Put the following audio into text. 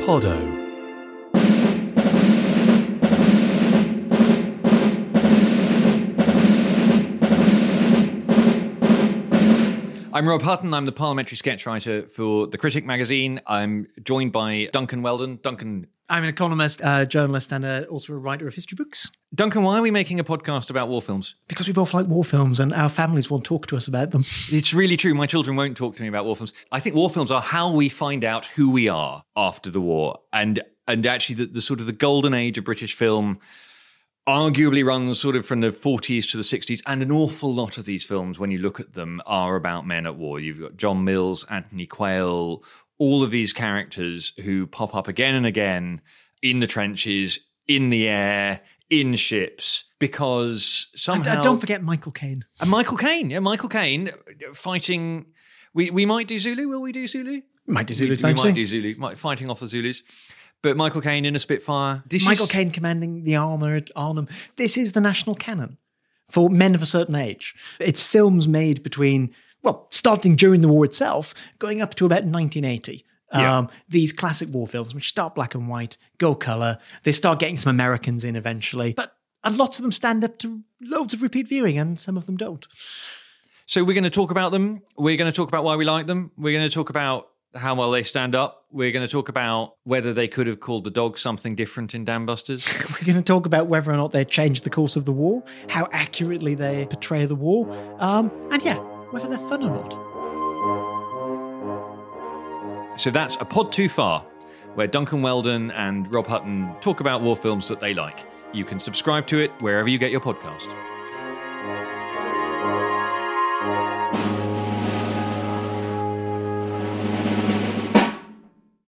Podo. I'm Rob Hutton. I'm the parliamentary sketch writer for The Critic magazine. I'm joined by Duncan Weldon. Duncan, I'm an economist, uh, journalist, and uh, also a writer of history books. Duncan, why are we making a podcast about war films? Because we both like war films, and our families won't talk to us about them. It's really true. My children won't talk to me about war films. I think war films are how we find out who we are after the war, and and actually the, the sort of the golden age of British film arguably runs sort of from the 40s to the 60s and an awful lot of these films when you look at them are about men at war. You've got john mills anthony quayle all of these characters who pop up again and again in the trenches in the air in ships because somehow And, uh, don't forget Michael Caine. and michael caine yeah michael caine fighting we we might do zulu will we do zulu? Might do Zulu we time might do zulu might, fighting off the zulus but michael caine in a spitfire this Michael is, Caine commanding the armor at Arnhem. This is the national canon for men of a certain age. It's films made between, well, starting during the war itself, going up to about 1980. Yeah. Um, these classic war films, which start black and white, go color. They start getting some Americans in eventually, but a lot of them stand up to loads of repeat viewing, and some of them don't. So we're going to talk about them. We're going to talk about why we like them. We're going to talk about how well they stand up. We're going to talk about whether they could have called the dog something different in Dambusters. We're going to talk about whether or not they changed the course of the war, how accurately they portray the war, um, and yeah, whether they're fun or not. so that's a pod too far, where Duncan Weldon and Rob Hutton talk about war films that they like. You can subscribe to it wherever you get your podcast.